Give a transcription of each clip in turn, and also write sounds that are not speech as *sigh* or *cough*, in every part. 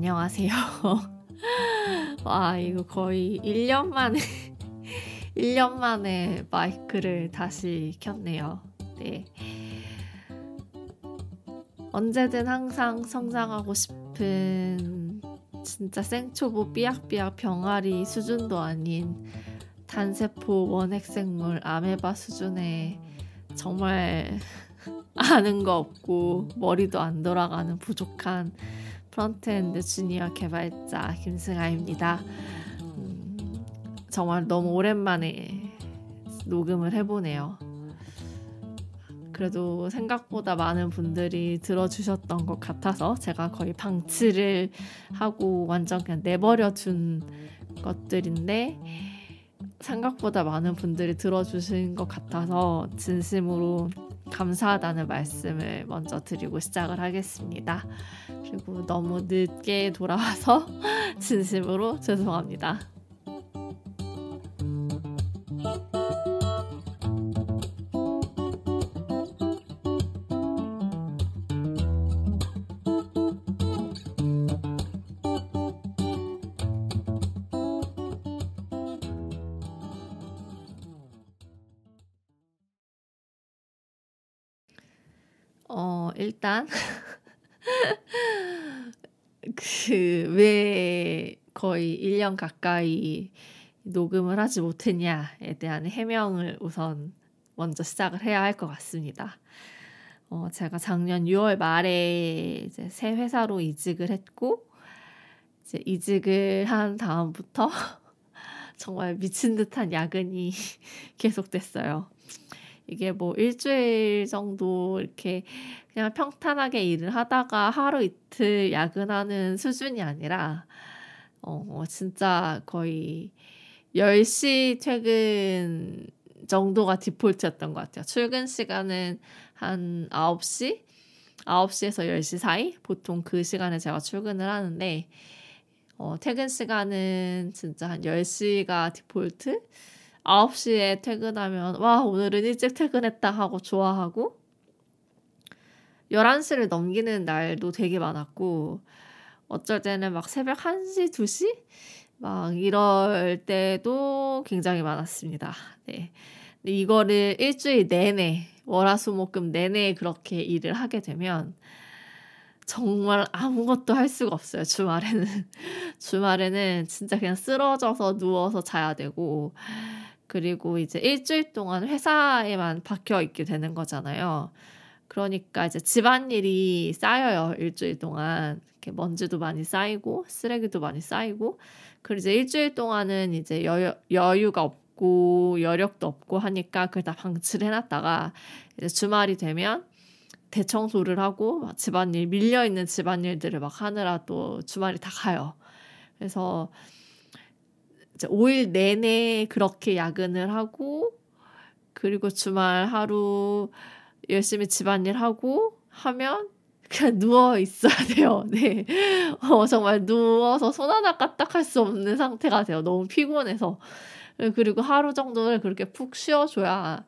네, 안녕하세요. *laughs* 와, 이거 거의 1년 만에, *laughs* 1년 만에 마이크를 다시 켰네요. 네. 언제든 항상 성장하고 싶은 진짜 생초보 삐약삐약 병아리 수준도 아닌 단세포 원핵생물 아메바 수준의 정말 *laughs* 아는 거 없고 머리도 안 돌아가는 부족한 frontend 주니어 개발자 김승아입니다. 음, 정말 너무 오랜만에 녹음을 해보네요. 그래도 생각보다 많은 분들이 들어주셨던 것 같아서 제가 거의 방치를 하고 완전 그냥 내버려 둔 것들인데 생각보다 많은 분들이 들어주신 것 같아서 진심으로 감사하다는 말씀을 먼저 드리고 시작을 하겠습니다. 그리고 너무 늦게 돌아와서 *laughs* 진심으로 죄송합니다. 일단 *laughs* 그 왜 거의 1년 가까이 녹음을 하지 못했냐에 대한 해명을 우선 먼저 시작을 해야 할 것 같습니다. 어, 제가 작년 6월 말에 이제 새 회사로 이직을 했고 이제 이직을 한 다음부터 *laughs* 정말 미친 듯한 야근이 *laughs* 계속됐어요. 이게 뭐 일주일 정도 이렇게 그냥 평탄하게 일을 하다가 하루 이틀 야근하는 수준이 아니라 어 진짜 거의 10시 퇴근 정도가 디폴트였던 것 같아요. 출근 시간은 한 9시? 9시에서 10시 사이? 보통 그 시간에 제가 출근을 하는데, 어, 퇴근 시간은 진짜 한 10시가 디폴트? 9시에 퇴근하면, 와, 오늘은 일찍 퇴근했다 하고 좋아하고, 11시를 넘기는 날도 되게 많았고, 어쩔 때는 막 새벽 1시, 2시? 막 이럴 때도 굉장히 많았습니다. 네. 이거를 일주일 내내, 월화수목금 내내 그렇게 일을 하게 되면, 정말 아무것도 할 수가 없어요. 주말에는 *laughs* 주말에는 진짜 그냥 쓰러져서 누워서 자야 되고 그리고 이제 일주일 동안 회사에만 박혀 있게 되는 거잖아요. 그러니까 이제 집안일이 쌓여요. 일주일 동안 이렇게 먼지도 많이 쌓이고 쓰레기도 많이 쌓이고 그리고 이제 일주일 동안은 이제 여유, 여유가 없고 여력도 없고 하니까 그걸 다 방치를 해놨다가 이제 주말이 되면 대청소를 하고 집안일 밀려 있는 집안일들을 막 하느라 또 주말이 다 가요. 그래서 이제 5일 내내 그렇게 야근을 하고 그리고 주말 하루 열심히 집안일 하고 하면 그냥 누워 있어야 *laughs* 돼요. 네. 어, 정말 누워서 손 하나 까딱할 수 없는 상태가 돼요. 너무 피곤해서. 그리고 하루 정도를 그렇게 푹 쉬어줘야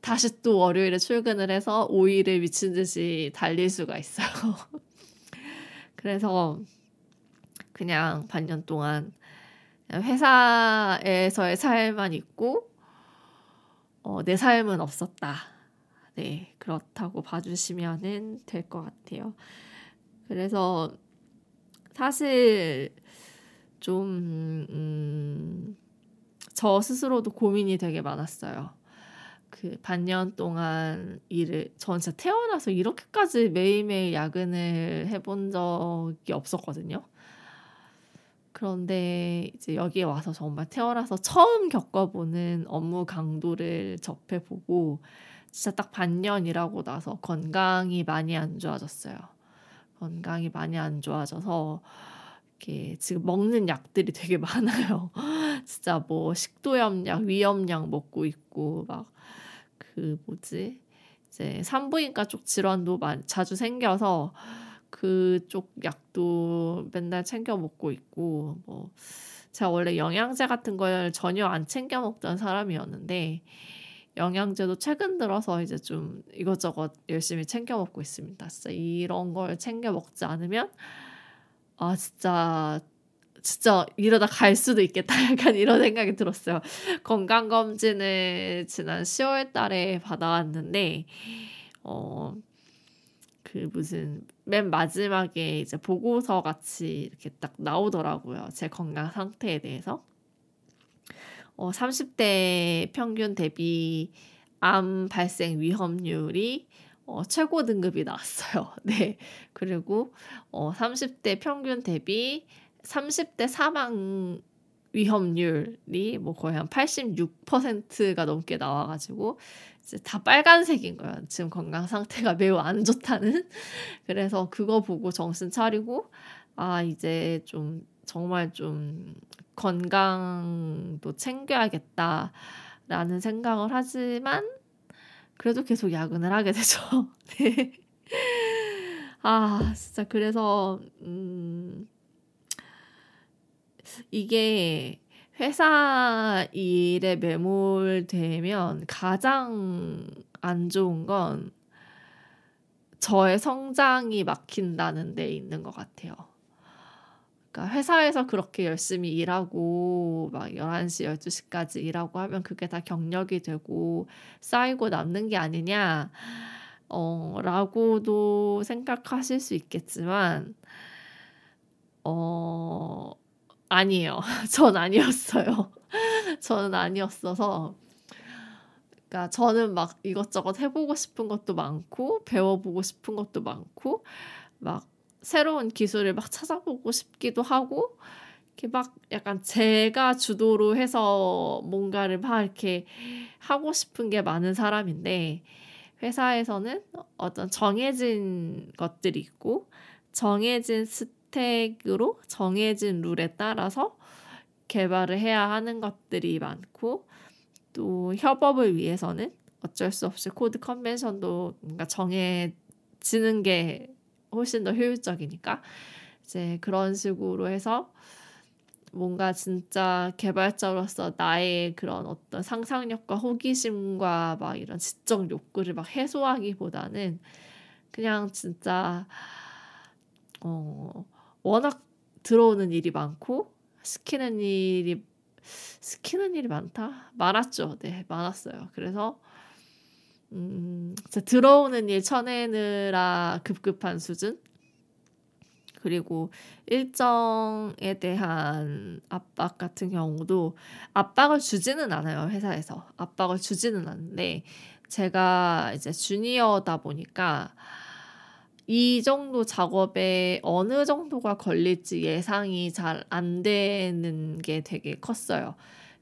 다시 또 월요일에 출근을 해서 5일을 미친 듯이 달릴 수가 있어요. *laughs* 그래서 그냥 반년 동안 회사에서의 삶만 있고 어, 내 삶은 없었다. 네, 그렇다고 봐주시면 될것 같아요. 그래서 사실 좀, 음, 저 스스로도 고민이 되게 많았어요. 그 반년 동안 일을 전 진짜 태어나서 이렇게까지 매일매일 야근을 해본 적이 없었거든요. 그런데 이제 여기에 와서 정말 태어나서 처음 겪어보는 업무 강도를 접해보고 진짜 딱 반년이라고 나서 건강이 많이 안 좋아졌어요. 건강이 많이 안 좋아져서 이렇게 지금 먹는 약들이 되게 *laughs* 많아요. 진짜 뭐 식도염 약, 위염 약 먹고 있고 막 그 뭐지? 이제 산부인과 쪽 질환도 많이 자주 생겨서 그쪽 약도 맨날 챙겨 먹고 있고 뭐 제가 원래 영양제 같은 걸 전혀 안 챙겨 먹던 사람이었는데 영양제도 최근 들어서 이제 좀 이것저것 열심히 챙겨 먹고 있습니다. 진짜 이런 걸 챙겨 먹지 않으면 아 진짜 진짜 이러다 갈 수도 있겠다 *laughs* 약간 이런 생각이 들었어요. 건강 검진을 지난 10월 달에 받아왔는데 어 그 무슨 맨 마지막에 이제 보고서 같이 이렇게 딱 나오더라고요. 제 건강 상태에 대해서. 어 30대 평균 대비 암 발생 위험률이 어 최고 등급이 나왔어요. *laughs* 네. 그리고 어 30대 평균 대비 30대 사망 위험률이 뭐 거의 한 86%가 넘게 나와 가지고 이제 다 빨간색인 거예요. 지금 건강 상태가 매우 안 좋다는. *laughs* 그래서 그거 보고 정신 차리고 아 이제 좀 정말 좀 건강도 챙겨야겠다라는 생각을 하지만 그래도 계속 야근을 하게 되죠. *laughs* 네. 아 진짜 그래서 음 이게 회사 일에 매몰되면 가장 안 좋은 건 저의 성장이 막힌다는 데 있는 것 같아요. 그러니까 회사에서 그렇게 열심히 일하고 막 11시, 12시까지 일하고 하면 그게 다 경력이 되고 쌓이고 남는 게 아니냐, 어, 라고도 생각하실 수 있겠지만, 어, 아니에요. *laughs* 전 아니었어요. *laughs* 저는 아니었어서. 그러니까 저는 막 이것저것 해보고 싶은 것도 많고, 배워보고 싶은 것도 많고, 막 새로운 기술을 막 찾아보고 싶기도 하고, 이렇게 막 약간 제가 주도로 해서 뭔가를 막 이렇게 하고 싶은 게 많은 사람인데, 회사에서는 어떤 정해진 것들이 있고, 정해진 스 stack으로 정해진 룰에 따라서 개발을 해야 하는 것들이 많고 또 협업을 위해서는 어쩔 수 없이 code convention도 뭔가 정해지는 게 훨씬 더 효율적이니까 이제 그런 식으로 해서 뭔가 진짜 개발자로서 나의 그런 어떤 상상력과 호기심과 막 이런 지적 욕구를 막 해소하기보다는 그냥 진짜 어 워낙 들어오는 일이 많고 시키는 일이 시키는 일이 많다? 많았죠. 네 많았어요. 그래서 음 들어오는 일 쳐내느라 급급한 수준? 그리고 일정에 대한 압박 같은 경우도 압박을 주지는 않아요 회사에서. 압박을 주지는 않는데 제가 이제 주니어다 보니까 이 정도 작업에 어느 정도가 걸릴지 예상이 잘 안 되는 게 되게 컸어요.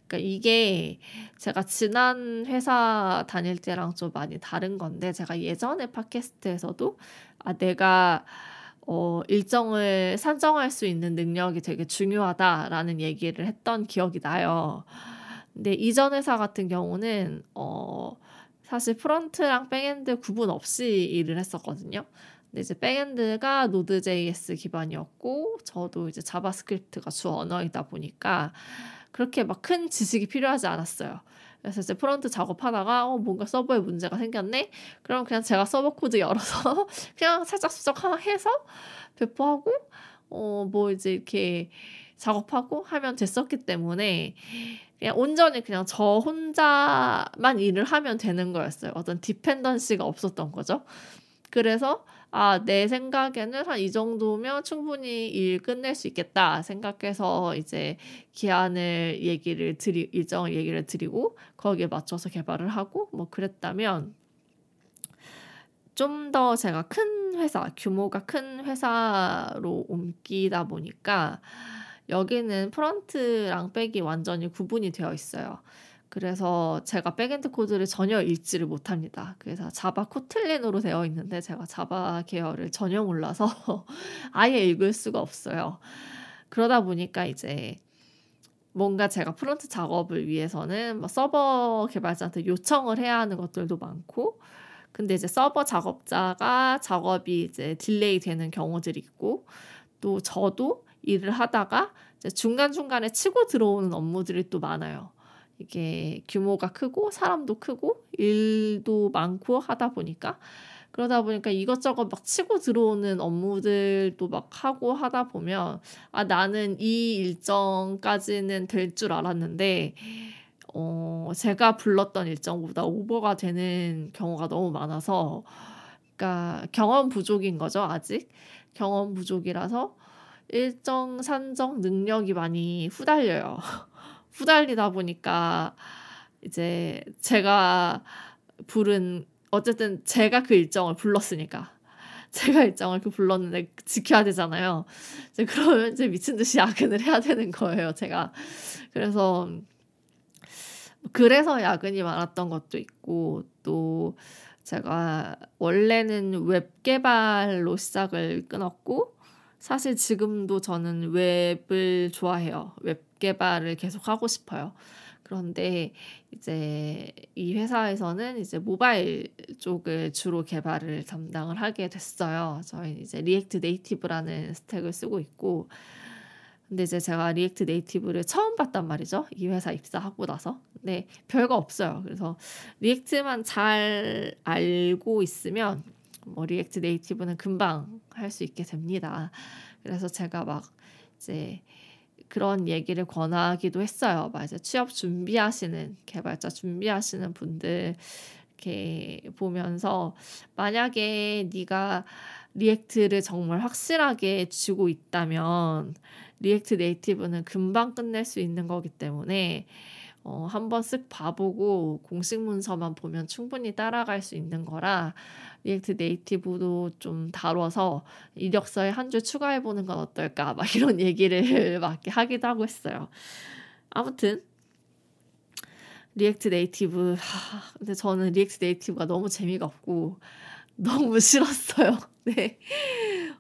그러니까 이게 제가 지난 회사 다닐 때랑 좀 많이 다른 건데 제가 예전에 팟캐스트에서도 아 내가 어 일정을 산정할 수 있는 능력이 되게 중요하다라는 얘기를 했던 기억이 나요. 근데 이전 회사 같은 경우는 어 사실 front랑 backend 구분 없이 일을 했었거든요. 이제 backend가 Node.js 기반이었고 저도 이제 JavaScript가 주 언어이다 보니까 그렇게 막 큰 지식이 필요하지 않았어요. 그래서 이제 front 작업하다가 어 뭔가 서버에 문제가 생겼네. 그럼 그냥 제가 서버 코드 열어서 *laughs* 그냥 살짝 수정해서 배포하고 어 뭐 이제 이렇게 작업하고 하면 됐었기 때문에 그냥 온전히 그냥 저 혼자만 일을 하면 되는 거였어요. 어떤 디펜던시가 없었던 거죠. 그래서 아, 내 생각에는 한 이 정도면 충분히 일 끝낼 수 있겠다 생각해서 이제 기한을 얘기를 드리, 일정을 얘기를 드리고 거기에 맞춰서 개발을 하고 뭐 그랬다면 좀 더 제가 큰 회사, 규모가 큰 회사로 옮기다 보니까 여기는 front랑 back이 완전히 구분이 되어 있어요. 그래서 제가 backend 코드를 전혀 읽지를 못합니다. 그래서 Java Kotlin으로 되어 있는데 제가 Java 계열을 전혀 몰라서 *laughs* 아예 읽을 수가 없어요. 그러다 보니까 이제 뭔가 제가 front 작업을 위해서는 뭐 서버 개발자한테 요청을 해야 하는 것들도 많고 근데 이제 서버 작업자가 작업이 이제 delay 되는 경우들이 있고 또 저도 일을 하다가 중간중간에 치고 들어오는 업무들이 또 많아요. 이게 규모가 크고 사람도 크고 일도 많고 하다 보니까 그러다 보니까 이것저것 막 치고 들어오는 업무들도 막 하고 하다 보면 아 나는 이 일정까지는 될 줄 알았는데 어 제가 불렀던 일정보다 오버가 되는 경우가 너무 많아서 그러니까 경험 부족인 거죠, 아직. 경험 부족이라서 일정 산정 능력이 많이 후달려요. 후달리다 보니까 이제 제가 부른 어쨌든 제가 그 일정을 불렀으니까 *laughs* 제가 일정을 그 불렀는데 지켜야 되잖아요. 이제 그러면 이제 미친 듯이 야근을 해야 되는 거예요, 제가. 그래서 그래서 야근이 많았던 것도 있고 또 제가 원래는 웹 개발로 시작을 끊었고 사실 지금도 저는 웹을 좋아해요. 웹 개발을 계속 하고 싶어요. 그런데 이제 이 회사에서는 이제 모바일 쪽을 주로 개발을 담당을 하게 됐어요. 저희 이제 React Native라는 stack을 쓰고 있고 근데 이제 제가 React Native를 처음 봤단 말이죠. 이 회사 입사하고 나서. 근데 별거 없어요. 그래서 React만 잘 알고 있으면 뭐 React Native는 금방 할 수 있게 됩니다. 그래서 제가 막 이제 그런 얘기를 권하기도 했어요. 막 이제 취업 준비하시는 개발자 준비하시는 분들 이렇게 보면서 만약에 네가 React를 정말 확실하게 쥐고 있다면 React Native는 금방 끝낼 수 있는 거기 때문에 어, 한번 쓱 봐보고 공식 문서만 보면 충분히 따라갈 수 있는 거라 React Native도 좀 다뤄서 이력서에 한 줄 추가해보는 건 어떨까 막 *laughs* 이런 얘기를 막 하기도 하고 했어요. 아무튼 React Native 하, 근데 저는 React Native가 너무 재미가 없고 너무 *laughs* 싫었어요. 네.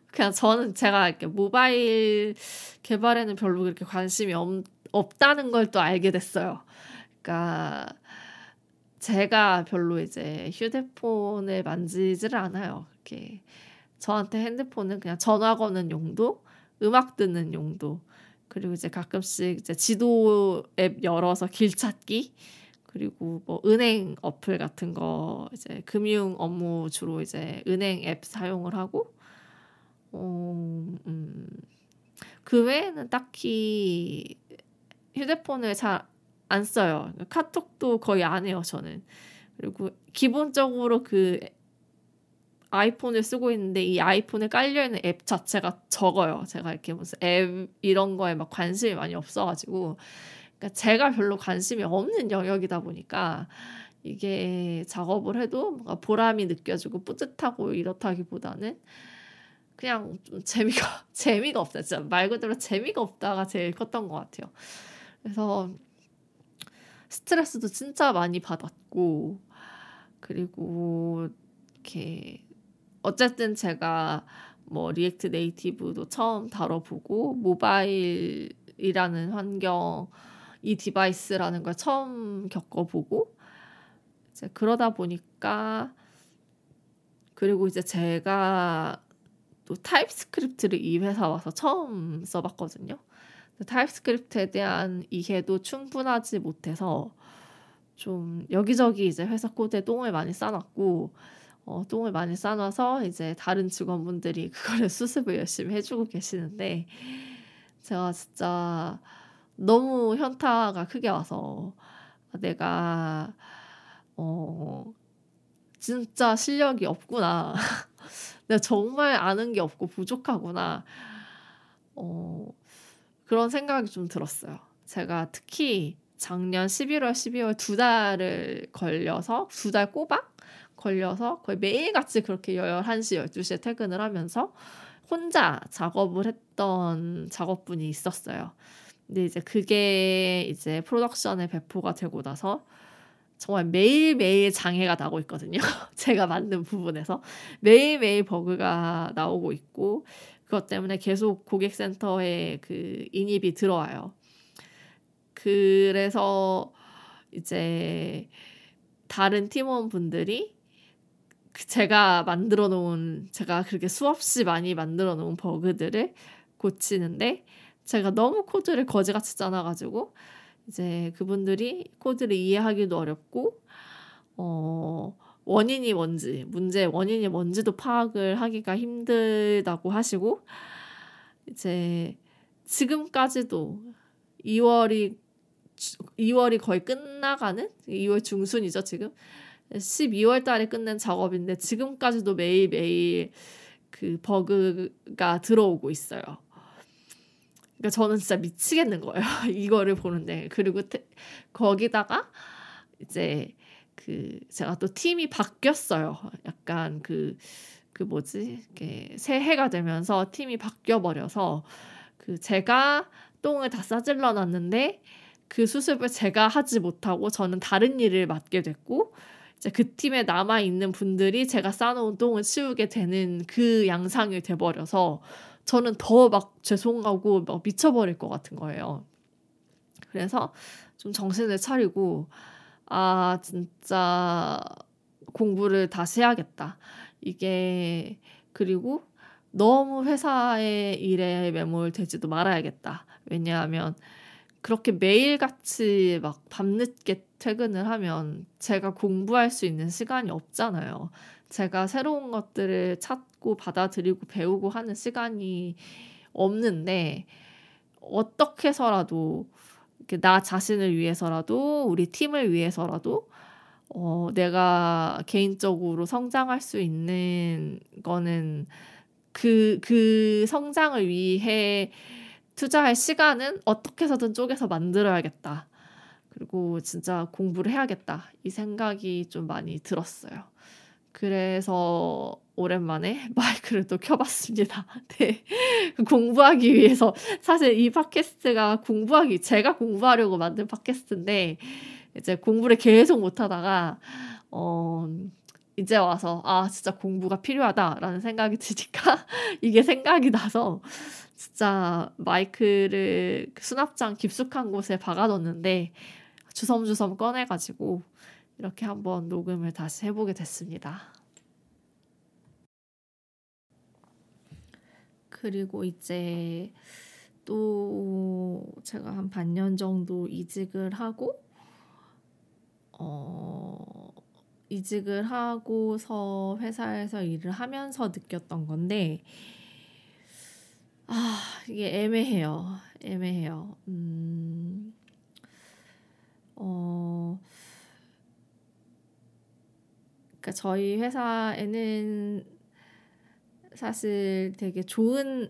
그냥 저는 제가 이렇게 모바일 개발에는 별로 그렇게 관심이 없, 없다는 걸 또 알게 됐어요. 그러니까 제가 별로 이제 휴대폰을 만지지를 않아요. 이렇게 저한테 핸드폰은 그냥 전화 거는 용도, 음악 듣는 용도, 그리고 이제 가끔씩 이제 지도 앱 열어서 길 찾기, 그리고 뭐 은행 어플 같은 거 이제 금융 업무 주로 이제 은행 앱 사용을 하고 어, 음, 그 외에는 딱히 휴대폰을 잘 안 써요. 카톡도 거의 안 해요, 저는. 그리고 기본적으로 그 아이폰을 쓰고 있는데 이 아이폰에 깔려있는 앱 자체가 적어요. 제가 이렇게 무슨 앱 이런 거에 막 관심이 많이 없어가지고. 그러니까 제가 별로 관심이 없는 영역이다 보니까 이게 작업을 해도 뭔가 보람이 느껴지고 뿌듯하고 이렇다기보다는 그냥 좀 재미가 *laughs* 재미가 없다. 진짜 말 그대로 재미가 없다가 제일 컸던 것 같아요. 그래서 스트레스도 진짜 많이 받았고 그리고 이렇게 어쨌든 제가 뭐 React Native도 처음 다뤄보고 모바일이라는 환경 이 device라는 걸 처음 겪어보고 이제 그러다 보니까 그리고 이제 제가 또 TypeScript를 이 회사 와서 처음 써봤거든요. TypeScript에 대한 이해도 충분하지 못해서 좀 여기저기 이제 회사 코드에 똥을 많이 싸놨고 어, 똥을 많이 싸놔서 이제 다른 직원분들이 *laughs* 그거를 수습을 열심히 해주고 계시는데 제가 진짜 너무 현타가 크게 와서 내가 어 진짜 실력이 없구나. *laughs* 내가 정말 아는 게 없고 부족하구나. 어, 그런 생각이 좀 들었어요. 제가 특히 작년 11월, 12월 두 달을 걸려서, 두 달 꼬박 걸려서 거의 매일같이 그렇게 11시, 12시에 퇴근을 하면서 혼자 작업을 했던 작업분이 있었어요. 근데 이제 그게 이제 프로덕션에 배포가 되고 나서 정말 매일매일 장애가 나고 있거든요. *laughs* 제가 만든 부분에서 매일매일 버그가 나오고 있고 그것 때문에 계속 고객센터에 그 인입이 들어와요. 그래서 이제 다른 팀원분들이 그 제가 만들어 놓은 제가 그렇게 수없이 많이 만들어 놓은 버그들을 고치는데 제가 너무 코드를 거지같이 짜놔가지고 이제 그분들이 코드를 이해하기도 어렵고 어 원인이 뭔지, 문제의 원인이 뭔지도 파악을 하기가 힘들다고 하시고, 이제 지금까지도 2월이 2월이 거의 끝나가는 2월 중순이죠 지금 12월 달에 끝낸 작업인데 지금까지도 매일 매일 그 버그가 들어오고 있어요. 그러니까 저는 진짜 미치겠는 거예요. *laughs* 이거를 보는데 그리고 태, 거기다가 이제 그 제가 또 팀이 바뀌었어요. 약간 그그 그 뭐지? 이게 새해가 되면서 팀이 바뀌어 버려서 그 제가 똥을 다 싸질러 놨는데 그 수습을 제가 하지 못하고 저는 다른 일을 맡게 됐고 이제 그 팀에 남아 있는 분들이 제가 싸놓은 똥을 치우게 되는 그 양상이 돼 버려서 저는 더 막 죄송하고 막 미쳐버릴 것 같은 거예요. 그래서 좀 정신을 차리고 아 진짜 공부를 다시 해야겠다. 이게 그리고 너무 회사의 일에 매몰되지도 말아야겠다. 왜냐하면 그렇게 매일같이 막 밤늦게 퇴근을 하면 제가 공부할 수 있는 시간이 없잖아요. 제가 새로운 것들을 찾고 받아들이고 배우고 하는 시간이 없는데 어떻게 해서라도 나 자신을 위해서라도 우리 팀을 위해서라도 어, 내가 개인적으로 성장할 수 있는 거는 그, 그 성장을 위해 투자할 시간은 어떻게 해서든 쪼개서 만들어야겠다. 그리고 진짜 공부를 해야겠다. 이 생각이 좀 많이 들었어요. 그래서 오랜만에 *laughs* 마이크를 또 켜봤습니다. *laughs* 네. 공부하기 위해서. 사실 이 팟캐스트가 공부하기, 제가 공부하려고 만든 팟캐스트인데, 이제 공부를 계속 못하다가, 어, 이제 와서, 아, 진짜 공부가 필요하다라는 생각이 드니까, *laughs* 이게 생각이 나서, 진짜 마이크를 그 수납장 깊숙한 곳에 박아뒀는데 주섬주섬 꺼내가지고 이렇게 한번 녹음을 다시 해보게 됐습니다. 그리고 이제 또 제가 한 반년 정도 이직을 하고 어 이직을 하고서 회사에서 일을 하면서 느꼈던 건데 아, 이게 애매해요. 애매해요. 음, 어, 그러니까 저희 회사에는 사실 되게 좋은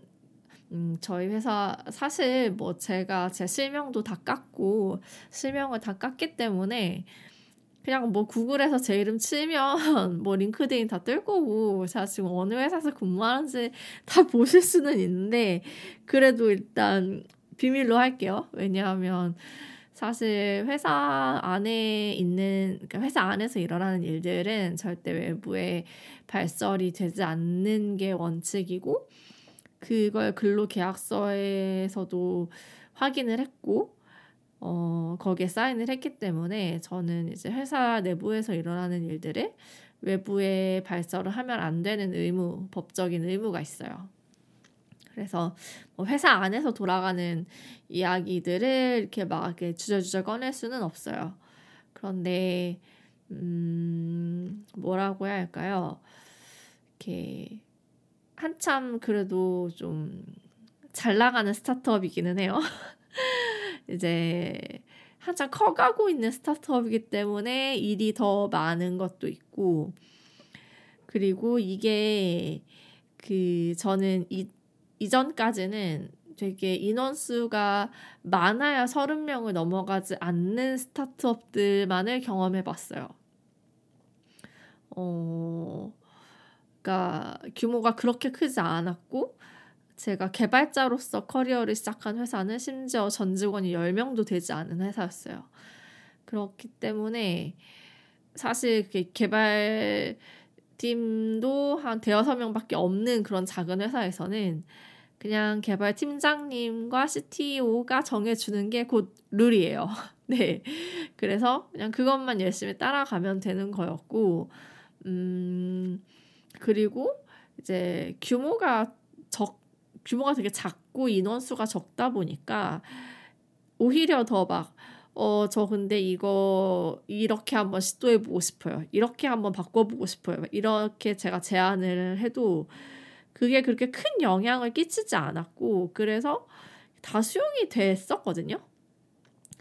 음, 저희 회사 사실 뭐 제가 제 실명도 다 깠고 실명을 다 깠기 때문에 그냥 뭐 구글에서 제 이름 치면 *laughs* 뭐 링크드인 다 뜰 거고 제가 지금 어느 회사에서 근무하는지 다 *laughs* 보실 수는 있는데 그래도 일단 비밀로 할게요. 왜냐하면 사실 회사 안에 있는 그러니까 회사 안에서 일어나는 일들은 절대 외부에 발설이 되지 않는 게 원칙이고 그걸 근로 계약서에서도 확인을 했고 어, 거기에 사인을 했기 때문에 저는 이제 회사 내부에서 일어나는 일들을 외부에 발설을 하면 안 되는 의무, 법적인 의무가 있어요. 그래서 뭐 회사 안에서 돌아가는 이야기들을 이렇게 막 이렇게 주저주저 꺼낼 수는 없어요. 그런데 음, 뭐라고 해야 할까요? 이렇게 한참 그래도 좀 잘 나가는 스타트업이기는 해요. *laughs* 이제 한참 커가고 있는 스타트업이기 때문에 일이 더 많은 것도 있고 그리고 이게 그 저는 이 이전까지는 되게 인원수가 많아야 30명을 넘어가지 않는 스타트업들만을 경험해 봤어요. 어, 그러니까 규모가 그렇게 크지 않았고 제가 개발자로서 커리어를 시작한 회사는 심지어 전 직원이 10명도 되지 않은 회사였어요. 그렇기 때문에 사실 개발팀도 한 대여섯 명밖에 없는 그런 작은 회사에서는 그냥 개발 팀장님과 CTO가 정해주는 게 곧 룰이에요. *laughs* 네. 그래서 그냥 그것만 열심히 따라가면 되는 거였고, 음, 그리고 이제 규모가 적 규모가 되게 작고 인원수가 적다 보니까 오히려 더 막 어, 저 근데 이거 이렇게 한번 시도해 보고 싶어요. 이렇게 한번 바꿔보고 싶어요. 이렇게 제가 제안을 해도 그게 그렇게 큰 영향을 끼치지 않았고, 그래서 다 수용이 됐었거든요.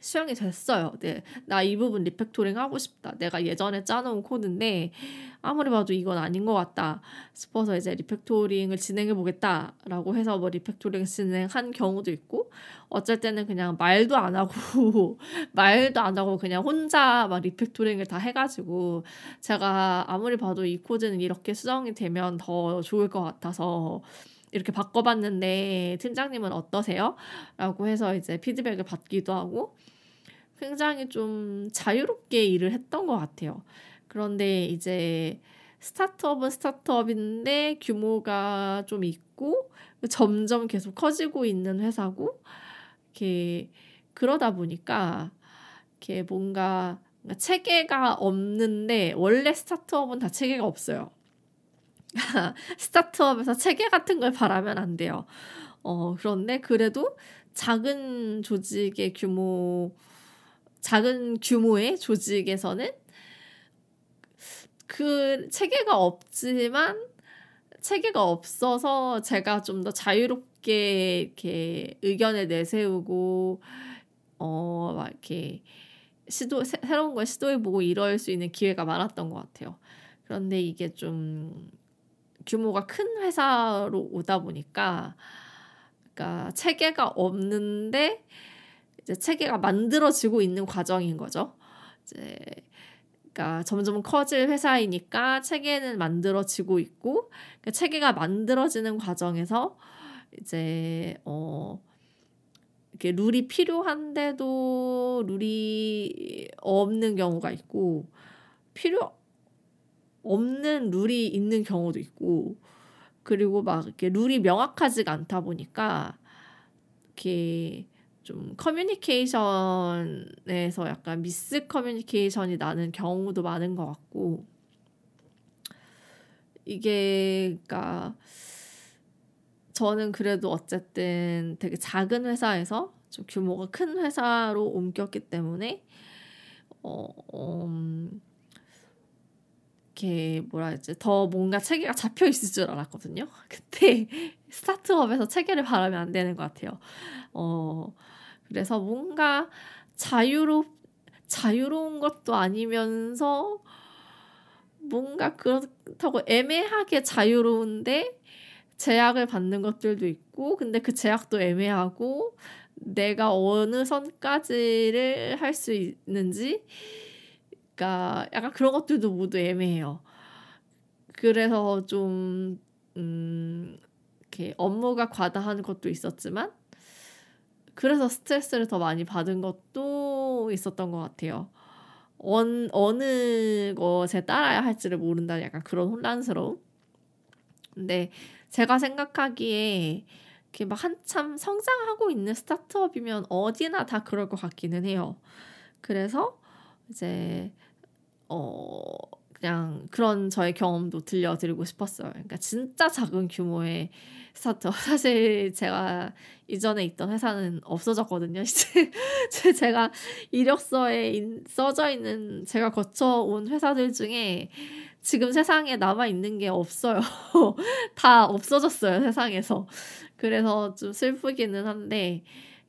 수용이 됐어요. 네. 나 이 부분 refactoring 하고 싶다. 내가 예전에 짜놓은 코드인데 아무리 봐도 이건 아닌 것 같다 싶어서 이제 refactoring을 진행해 보겠다라고 해서 뭐 refactoring 진행한 경우도 있고 어쩔 때는 그냥 말도 안 하고 *laughs* 말도 안 하고 그냥 혼자 막 refactoring을 다 해가지고 제가 아무리 봐도 이 코드는 이렇게 수정이 되면 더 좋을 것 같아서 이렇게 바꿔봤는데 팀장님은 어떠세요? 라고 해서 이제 피드백을 받기도 하고 굉장히 좀 자유롭게 일을 했던 것 같아요. 그런데 이제 스타트업은 스타트업인데 규모가 좀 있고 점점 계속 커지고 있는 회사고 이렇게 그러다 보니까 이렇게 뭔가 체계가 없는데 원래 스타트업은 다 체계가 없어요. *laughs* 스타트업에서 체계 같은 걸 바라면 안 돼요. 어, 그런데 그래도 작은 조직의 규모 작은 규모의 조직에서는 그 체계가 없지만 체계가 없어서 제가 좀 더 자유롭게 이렇게 의견을 내세우고 어 막 이렇게 시도 새, 새로운 걸 시도해보고 이럴 수 있는 기회가 많았던 것 같아요. 그런데 이게 좀 규모가 큰 회사로 오다 보니까 그러니까 체계가 없는데 이제 체계가 만들어지고 있는 과정인 거죠. 이제 그러니까 점점 커질 회사이니까 체계는 만들어지고 있고 그러니까 체계가 만들어지는 과정에서 이제 어 이렇게 룰이 필요한데도 룰이 없는 경우가 있고 필요 없는 룰이 있는 경우도 있고 그리고 막 이렇게 룰이 명확하지가 않다 보니까 이렇게 좀 커뮤니케이션에서 약간 미스 커뮤니케이션이 나는 경우도 많은 것 같고 이게 그러니까 저는 그래도 어쨌든 되게 작은 회사에서 좀 규모가 큰 회사로 옮겼기 때문에 어, 음, 이렇게 뭐라 해야지 더 뭔가 체계가 잡혀 있을 줄 알았거든요. *laughs* 근데 스타트업에서 체계를 바라면 안 되는 것 같아요. 어 그래서 뭔가 자유롭 자유로운 것도 아니면서 뭔가 그렇다고 애매하게 자유로운데 제약을 받는 것들도 있고 근데 그 제약도 애매하고 내가 어느 선까지를 할 수 있는지 그러니까 약간 그런 것들도 모두 애매해요. 그래서 좀 음, 이렇게 업무가 과다한 것도 있었지만 그래서 스트레스를 더 많이 받은 것도 있었던 것 같아요. 원, 어느 것에 따라야 할지를 모른다는 약간 그런 혼란스러움. 근데 제가 생각하기에 이렇게 막 한참 성장하고 있는 스타트업이면 어디나 다 그럴 것 같기는 해요. 그래서 이제 어 그냥 그런 저의 경험도 들려드리고 싶었어요. 그러니까 진짜 작은 규모의 스타트업. *laughs* 사실 제가 이전에 있던 회사는 없어졌거든요. *laughs* 이제 제가 이력서에 써져 있는 제가 거쳐온 회사들 중에 지금 세상에 남아 있는 게 없어요. *laughs* 다 없어졌어요, 세상에서. 그래서 좀 슬프기는 한데,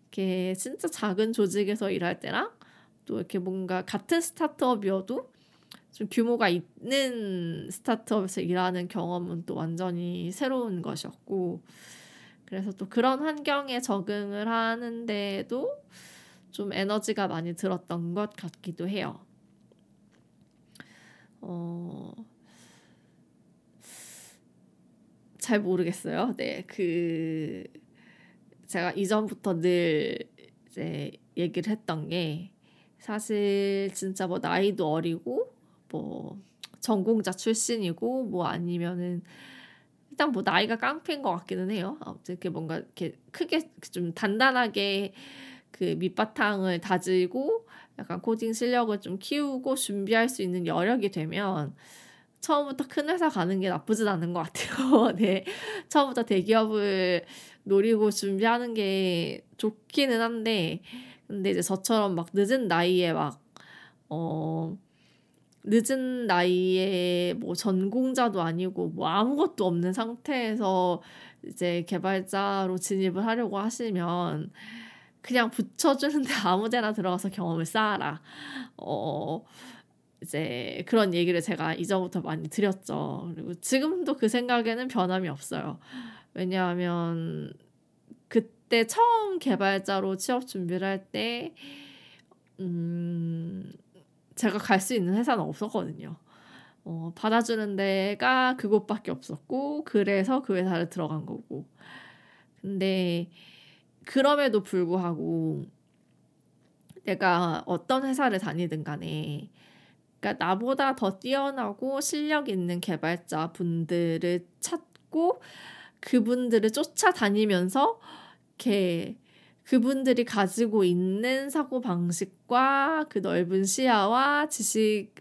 이렇게 진짜 작은 조직에서 일할 때랑 또 이렇게 뭔가 같은 스타트업이어도 좀 규모가 있는 스타트업에서 일하는 경험은 또 완전히 새로운 것이었고 그래서 또 그런 환경에 적응을 하는데도 좀 에너지가 많이 들었던 것 같기도 해요. 어, 잘 모르겠어요. 네, 그 제가 이전부터 늘 이제 얘기를 했던 게 사실 진짜 뭐 나이도 어리고 뭐 전공자 출신이고 뭐 아니면은 일단 뭐 나이가 깡패인 것 같기는 해요. 아무튼 이렇게 뭔가 이렇게 크게 좀 단단하게 그 밑바탕을 다지고 약간 코딩 실력을 좀 키우고 준비할 수 있는 여력이 되면 처음부터 큰 회사 가는 게 나쁘진 않은 것 같아요. *laughs* 네. 처음부터 대기업을 노리고 준비하는 게 좋기는 한데, 근데 이제 저처럼 막 늦은 나이에 막 어, 늦은 나이에 뭐 전공자도 아니고 뭐 아무것도 없는 상태에서 이제 개발자로 진입을 하려고 하시면 그냥 붙여주는데 *laughs* 아무 데나 들어가서 경험을 쌓아라. 어, 이제 그런 얘기를 제가 이전부터 많이 드렸죠. 그리고 지금도 그 생각에는 변함이 없어요. 왜냐하면 그때 처음 개발자로 취업 준비를 할 때, 음, 제가 갈 수 있는 회사는 없었거든요. 어, 받아주는 데가 그곳밖에 없었고, 그래서 그 회사를 들어간 거고. 근데, 그럼에도 불구하고, 내가 어떤 회사를 다니든 간에, 그러니까 나보다 더 뛰어나고 실력 있는 개발자 분들을 찾고, 그분들을 쫓아다니면서, 이렇게 그분들이 가지고 있는 사고 방식과 그 넓은 시야와 지식의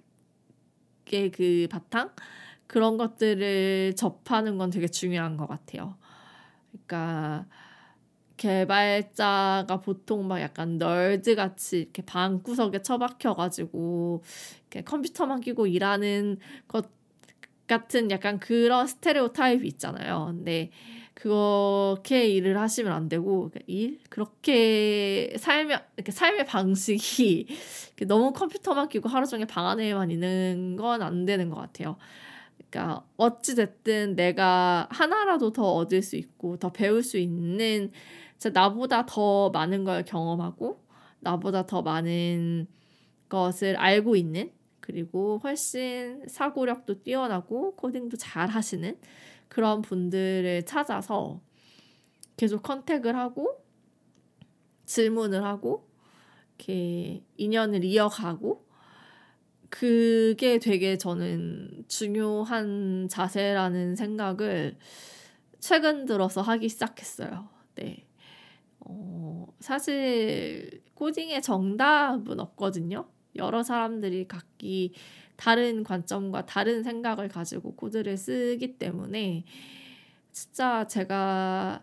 그 바탕 그런 것들을 접하는 건 되게 중요한 것 같아요. 그러니까 개발자가 보통 막 약간 널드 같이 이렇게 방구석에 처박혀 가지고 이렇게 컴퓨터만 끼고 일하는 것 같은 약간 그런 스테레오 타입이 있잖아요. 근데 그렇게 일을 하시면 안 되고 그러니까 일 그렇게 삶의 이렇게 삶의 방식이 *laughs* 너무 컴퓨터만 끼고 하루 종일 방 안에만 있는 건 안 되는 것 같아요. 그러니까 어찌 됐든 내가 하나라도 더 얻을 수 있고 더 배울 수 있는 나보다 더 많은 걸 경험하고 나보다 더 많은 것을 알고 있는 그리고 훨씬 사고력도 뛰어나고 코딩도 잘 하시는 그런 분들을 찾아서 계속 컨택을 하고 질문을 하고 이렇게 인연을 이어가고 그게 되게 저는 중요한 자세라는 생각을 최근 들어서 하기 시작했어요. 네. 어, 사실 코딩의 정답은 없거든요. 여러 사람들이 각기 다른 관점과 다른 생각을 가지고 코드를 쓰기 때문에 진짜 제가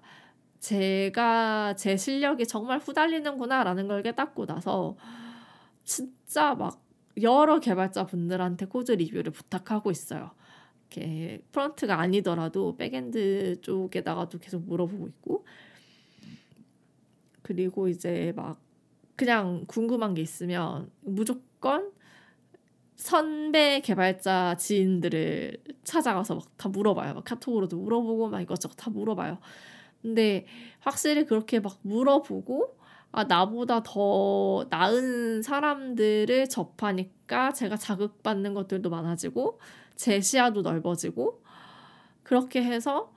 제가 제 실력이 정말 후달리는구나라는 걸 깨닫고 나서 진짜 막 여러 개발자 분들한테 code review를 부탁하고 있어요. 이렇게 front가 아니더라도 backend 쪽에다가도 계속 물어보고 있고 그리고 이제 막 그냥 궁금한 게 있으면 무조건 선배 개발자 지인들을 찾아가서 막 다 물어봐요. 막 카톡으로도 물어보고 막 이것저것 다 물어봐요. 근데 확실히 그렇게 막 물어보고 아 나보다 더 나은 사람들을 접하니까 제가 자극받는 것들도 많아지고 제 시야도 넓어지고 그렇게 해서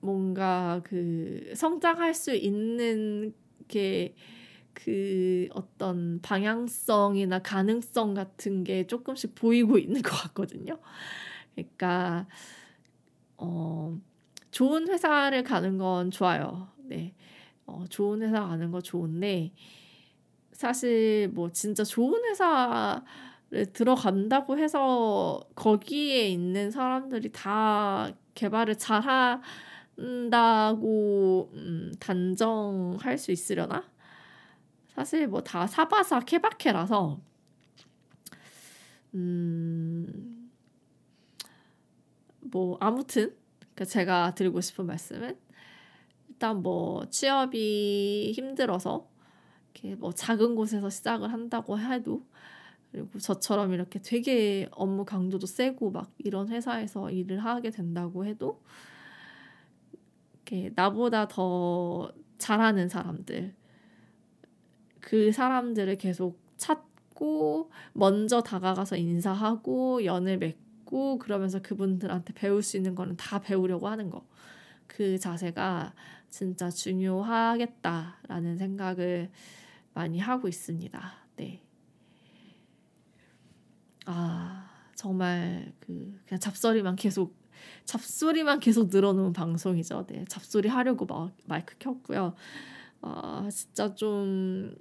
뭔가 그 성장할 수 있는 게 그 어떤 방향성이나 가능성 같은 게 조금씩 보이고 있는 것 같거든요. 그러니까 어 좋은 회사를 가는 건 좋아요. 네. 어 좋은 회사 가는 거 좋은데 사실 뭐 진짜 좋은 회사를 들어간다고 해서 거기에 있는 사람들이 다 개발을 잘 한다고 음, 단정할 수 있으려나? 사실 뭐 다 사바사 케바케라서 음, 뭐 아무튼 그 제가 드리고 싶은 말씀은 일단 뭐 취업이 힘들어서 이렇게 뭐 작은 곳에서 시작을 한다고 해도 그리고 저처럼 이렇게 되게 업무 강도도 세고 막 이런 회사에서 일을 하게 된다고 해도 이렇게 나보다 더 잘하는 사람들 그 사람들을 계속 찾고 먼저 다가가서 인사하고 연을 맺고 그러면서 그분들한테 배울 수 있는 거는 다 배우려고 하는 거. 그 자세가 진짜 중요하겠다라는 생각을 많이 하고 있습니다. 네. 아, 정말 그 그냥 잡소리만 계속 잡소리만 계속 늘어놓은 방송이죠. 네. 잡소리 하려고 마, 마이크 켰고요. 아, 진짜 좀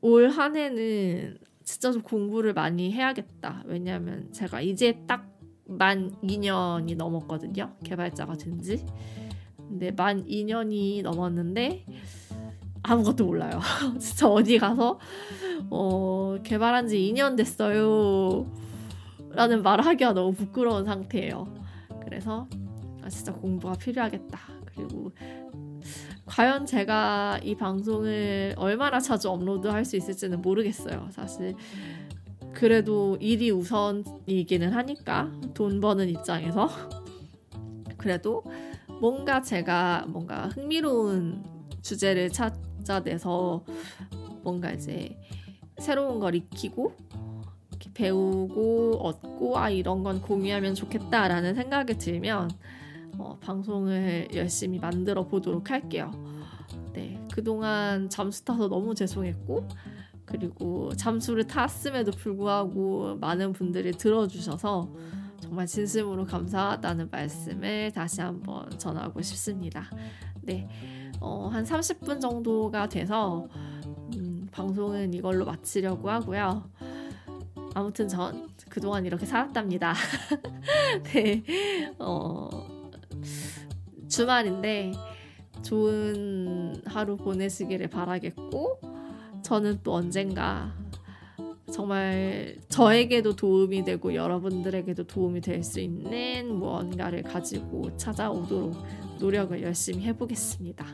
올 한 해는 진짜 좀 공부를 많이 해야겠다. 왜냐하면 제가 이제 딱 만 2년이 넘었거든요. 개발자가 된 지. 근데 만 2년이 넘었는데 아무것도 몰라요. *laughs* 진짜 어디 가서 어, 개발한 지 2년 됐어요. 라는 말을 하기가 너무 부끄러운 상태예요. 그래서 아, 진짜 공부가 필요하겠다. 그리고 과연 제가 이 방송을 얼마나 자주 업로드할 수 있을지는 모르겠어요. 사실 그래도 일이 우선이기는 하니까 돈 버는 입장에서 *laughs* 그래도 뭔가 제가 뭔가 흥미로운 주제를 찾아내서 뭔가 이제 새로운 걸 익히고 배우고 얻고 아 이런 건 공유하면 좋겠다라는 생각이 들면 어, 방송을 열심히 만들어 보도록 할게요. 네, 그동안 잠수 타서 너무 죄송했고 그리고 잠수를 탔음에도 불구하고 많은 분들이 들어주셔서 정말 진심으로 감사하다는 말씀을 다시 한번 전하고 싶습니다. 네, 어, 한 30분 정도가 돼서 음, 방송은 이걸로 마치려고 하고요. 아무튼 전 그동안 이렇게 살았답니다. *laughs* 네, 어, 주말인데 좋은 하루 보내시기를 바라겠고 저는 또 언젠가 정말 저에게도 도움이 되고 여러분들에게도 도움이 될 수 있는 무언가를 가지고 찾아오도록 노력을 열심히 해보겠습니다.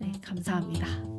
네, 감사합니다.